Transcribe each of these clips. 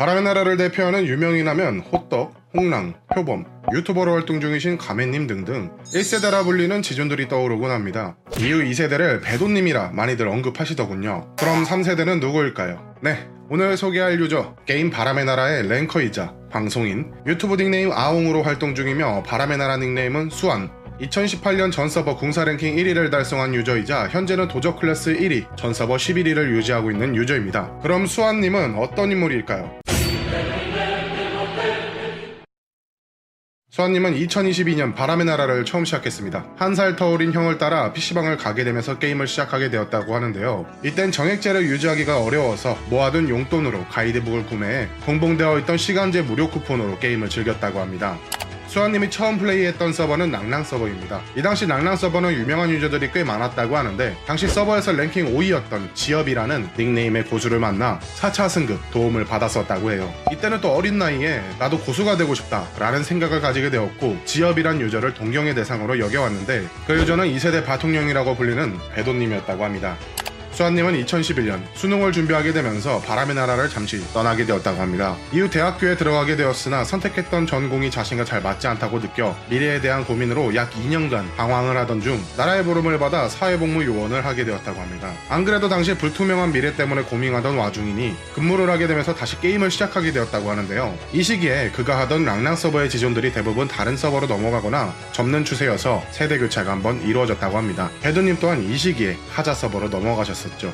바람의 나라를 대표하는 유명인하면 호떡, 홍랑, 표범, 유튜버로 활동 중이신 가매님 등등 1세대라 불리는 지존들이 떠오르곤 합니다. 이후 2세대를 배도님이라 많이들 언급하시더군요. 그럼 3세대는 누구일까요? 네, 오늘 소개할 유저 게임 바람의 나라의 랭커이자 방송인 유튜브 닉네임 아웅으로 활동 중이며 바람의 나라 닉네임은 수안 2018년 전 서버 궁사 랭킹 1위를 달성한 유저이자 현재는 도적 클래스 1위, 전 서버 11위를 유지하고 있는 유저입니다. 그럼 수안님은 어떤 인물일까요? 수안님은 2022년 바람의 나라를 처음 시작했습니다. 한살 터울인 형을 따라 PC방을 가게 되면서 게임을 시작하게 되었다고 하는데요. 이땐 정액제를 유지하기가 어려워서 모아둔 용돈으로 가이드북을 구매해 동봉되어 있던 시간제 무료 쿠폰으로 게임을 즐겼다고 합니다. 수안님이 처음 플레이했던 서버는 낙랑 서버입니다. 이 당시 낙랑 서버는 유명한 유저들이 꽤 많았다고 하는데 당시 서버에서 랭킹 5위였던 지엽이라는 닉네임의 고수를 만나 4차 승급 도움을 받았었다고 해요. 이때는 또 어린 나이에 나도 고수가 되고 싶다 라는 생각을 가지게 되었고 지엽이란 유저를 동경의 대상으로 여겨왔는데 그 유저는 2세대 바통령이라고 불리는 배도님이었다고 합니다. 수아님은 2011년 수능을 준비하게 되면서 바람의 나라를 잠시 떠나게 되었다고 합니다. 이후 대학교에 들어가게 되었으나 선택했던 전공이 자신과 잘 맞지 않다고 느껴 미래에 대한 고민으로 약 2년간 방황을 하던 중 나라의 부름을 받아 사회복무 요원을 하게 되었다고 합니다. 안 그래도 당시 불투명한 미래 때문에 고민하던 와중이니 근무를 하게 되면서 다시 게임을 시작하게 되었다고 하는데요. 이 시기에 그가 하던 랑랑 서버의 지존들이 대부분 다른 서버로 넘어가거나 접는 추세여서 세대 교체가 한번 이루어졌다고 합니다. 배드님 또한 이 시기에 하자 서버로 넘어가셨습니다. 있었죠.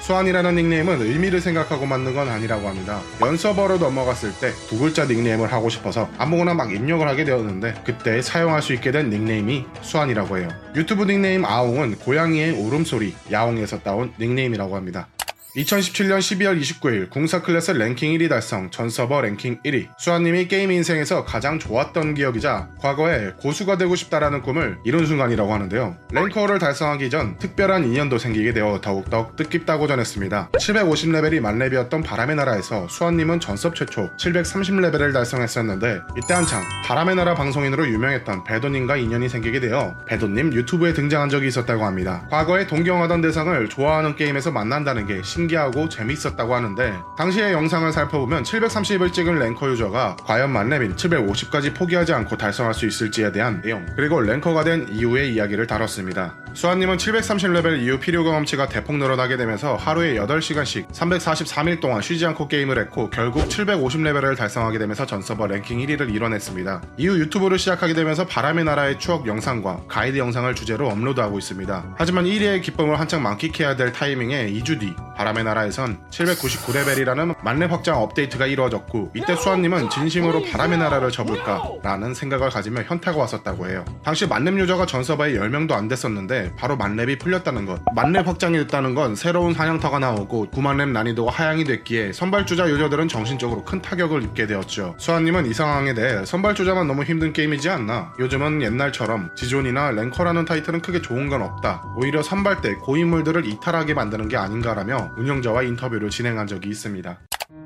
수안이라는 닉네임은 의미를 생각하고 만든 건 아니라고 합니다. 연서버로 넘어갔을 때 두 글자 닉네임을 하고 싶어서 아무거나 막 입력을 하게 되었는데 그때 사용할 수 있게 된 닉네임이 수안이라고 해요. 유튜브 닉네임 아웅은 고양이의 울음소리 야옹에서 따온 닉네임이라고 합니다. 2017년 12월 29일 궁사 클래스 랭킹 1위 달성 전 서버 랭킹 1위. 수안님이 게임 인생에서 가장 좋았던 기억이자 과거에 고수가 되고 싶다라는 꿈을 이룬 순간이라고 하는데요. 랭커를 달성하기 전 특별한 인연도 생기게 되어 더욱더 뜻깊다고 전했습니다. 750레벨이 만렙이었던 바람의 나라에서 수안님은 전섭 최초 730레벨을 달성했었는데 이때 한창 바람의 나라 방송인으로 유명했던 배도님과 인연이 생기게 되어 배도님 유튜브에 등장한 적이 있었다고 합니다. 과거에 동경하던 대상을 좋아하는 게임에서 만난다는 게 신... 신기하고 재밌었다고 하는데 당시의 영상을 살펴보면 730을 찍은 랭커 유저가 과연 만렙인 750까지 포기하지 않고 달성할 수 있을지에 대한 내용 그리고 랭커가 된 이후의 이야기를 다뤘습니다. 수안님은 730레벨 이후 필요 경험치가 대폭 늘어나게 되면서 하루에 8시간씩 343일 동안 쉬지 않고 게임을 했고 결국 750레벨을 달성하게 되면서 전 서버 랭킹 1위를 이뤄냈습니다. 이후 유튜브를 시작하게 되면서 바람의 나라의 추억 영상과 가이드 영상을 주제로 업로드하고 있습니다. 하지만 1위의 기쁨을 한창 만끽해야 될 타이밍에 2주 뒤 바람 의 나라에선 799레벨이라는 만렙 확장 업데이트가 이루어졌고 이때 수안님은 진심으로 바람의 나라를 접을까 라는 생각을 가지며 현타가 왔었다고 해요. 당시 만렙 유저가 전 서버에 10명도 안 됐었는데 바로 만렙이 풀렸다는 것. 만렙 확장이 됐다는 건 새로운 사냥터가 나오고 9만렙 난이도가 하향이 됐기에 선발주자 유저들은 정신적으로 큰 타격을 입게 되었죠. 수아님은 이 상황에 대해 선발주자만 너무 힘든 게임이지 않나? 요즘은 옛날처럼 지존이나 랭커라는 타이틀은 크게 좋은 건 없다. 오히려 선발 때 고인물들을 이탈하게 만드는 게 아닌가라며 운영자와 인터뷰를 진행한 적이 있습니다.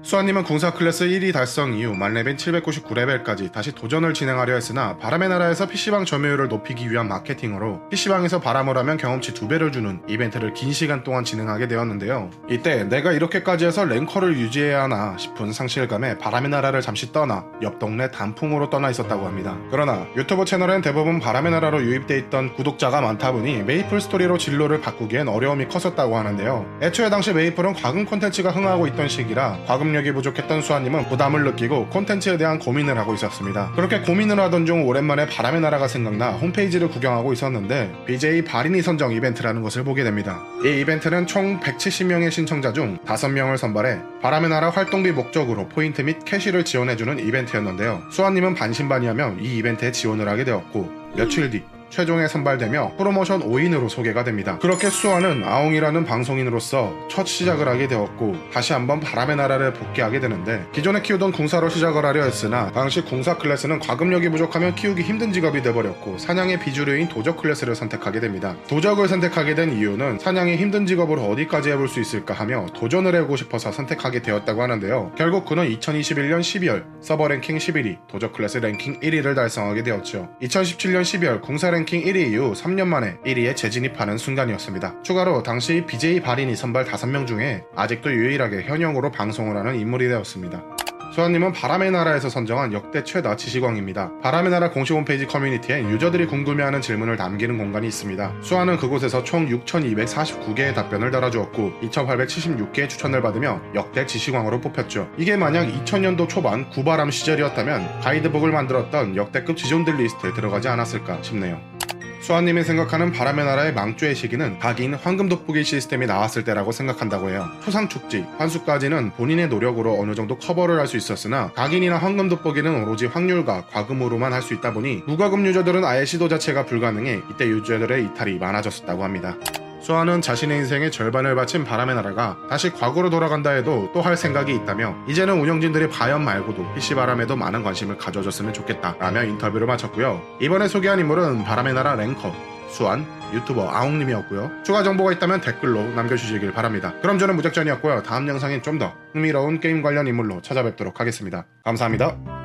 수안님은 궁사 클래스 1위 달성 이후 만렙인 799레벨까지 다시 도전을 진행하려 했으나 바람의 나라에서 PC방 점유율을 높이기 위한 마케팅으로 PC방에서 바람을 하면 경험치 2배를 주는 이벤트를 긴 시간 동안 진행하게 되었는데요. 이때 내가 이렇게까지 해서 랭커를 유지해야 하나 싶은 상실감에 바람의 나라를 잠시 떠나 옆 동네 단풍으로 떠나 있었다고 합니다. 그러나 유튜브 채널엔 대부분 바람의 나라로 유입돼 있던 구독자가 많다 보니 메이플 스토리로 진로를 바꾸기엔 어려움이 컸었다고 하는데요. 애초에 당시 메이플은 과금 콘텐츠가 흥하고 있던 시기라 과금 력이 부족했던 수안님은 부담을 느끼고 콘텐츠에 대한 고민을 하고 있었습니다. 그렇게 고민을 하던 중 오랜만에 바람의 나라가 생각나 홈페이지를 구경하고 있었는데 BJ 바린이 선정 이벤트라는 것을 보게 됩니다. 이 이벤트는 총 170명의 신청자 중 5명을 선발해 바람의 나라 활동비 목적으로 포인트 및 캐시를 지원해주는 이벤트였는데요. 수안님은 반신반의하며 이 이벤트에 지원을 하게 되었고 며칠 뒤 최종에 선발되며 프로모션 5인으로 소개가 됩니다. 그렇게 수안은 아웅이라는 방송인으로서 첫 시작을 하게 되었고 다시 한번 바람의 나라를 복귀하게 되는데 기존에 키우던 궁사로 시작을 하려 했으나 당시 궁사 클래스는 과금력이 부족하면 키우기 힘든 직업이 돼버렸고 사냥의 비주류인 도적 클래스를 선택하게 됩니다. 도적을 선택하게 된 이유는 사냥이 힘든 직업을 어디까지 해볼 수 있을까 하며 도전을 해보고 싶어서 선택하게 되었다고 하는데요. 결국 그는 2021년 12월 서버 랭킹 11위, 도적 클래스 랭킹 1위를 달성하게 되었죠. 2017년 12월 궁사 랭킹 1위 이후 3년 만에 1위에 재진입하는 순간이었습니다. 추가로 당시 BJ 발인이 선발 5명 중에 아직도 유일하게 현역으로 방송을 하는 인물이 되었습니다. 수안님은 바람의 나라에서 선정한 역대 최다 지식왕입니다. 바람의 나라 공식 홈페이지 커뮤니티엔 유저들이 궁금해하는 질문을 남기는 공간이 있습니다. 수안은 그곳에서 총 6,249개의 답변을 달아주었고 2,876개의 추천을 받으며 역대 지식왕으로 뽑혔죠. 이게 만약 2000년도 초반 구바람 시절이었다면 가이드북을 만들었던 역대급 지존들 리스트에 들어가지 않았을까 싶네요. 수안님이 생각하는 바람의 나라의 망조의 시기는 각인 황금 돋보기 시스템이 나왔을 때라고 생각한다고 해요. 초상 축지, 환수까지는 본인의 노력으로 어느 정도 커버를 할 수 있었으나 각인이나 황금 돋보기는 오로지 확률과 과금으로만 할 수 있다 보니 무과금 유저들은 아예 시도 자체가 불가능해 이때 유저들의 이탈이 많아졌었다고 합니다. 수안은 자신의 인생의 절반을 바친 바람의 나라가 다시 과거로 돌아간다 해도 또 할 생각이 있다며 이제는 운영진들이 바연 말고도 PC바람에도 많은 관심을 가져줬으면 좋겠다 라며 인터뷰를 마쳤고요. 이번에 소개한 인물은 바람의 나라 랭커, 수안, 유튜버 아웅님이었고요. 추가 정보가 있다면 댓글로 남겨주시길 바랍니다. 그럼 저는 무작전이었고요. 다음 영상엔 좀 더 흥미로운 게임 관련 인물로 찾아뵙도록 하겠습니다. 감사합니다.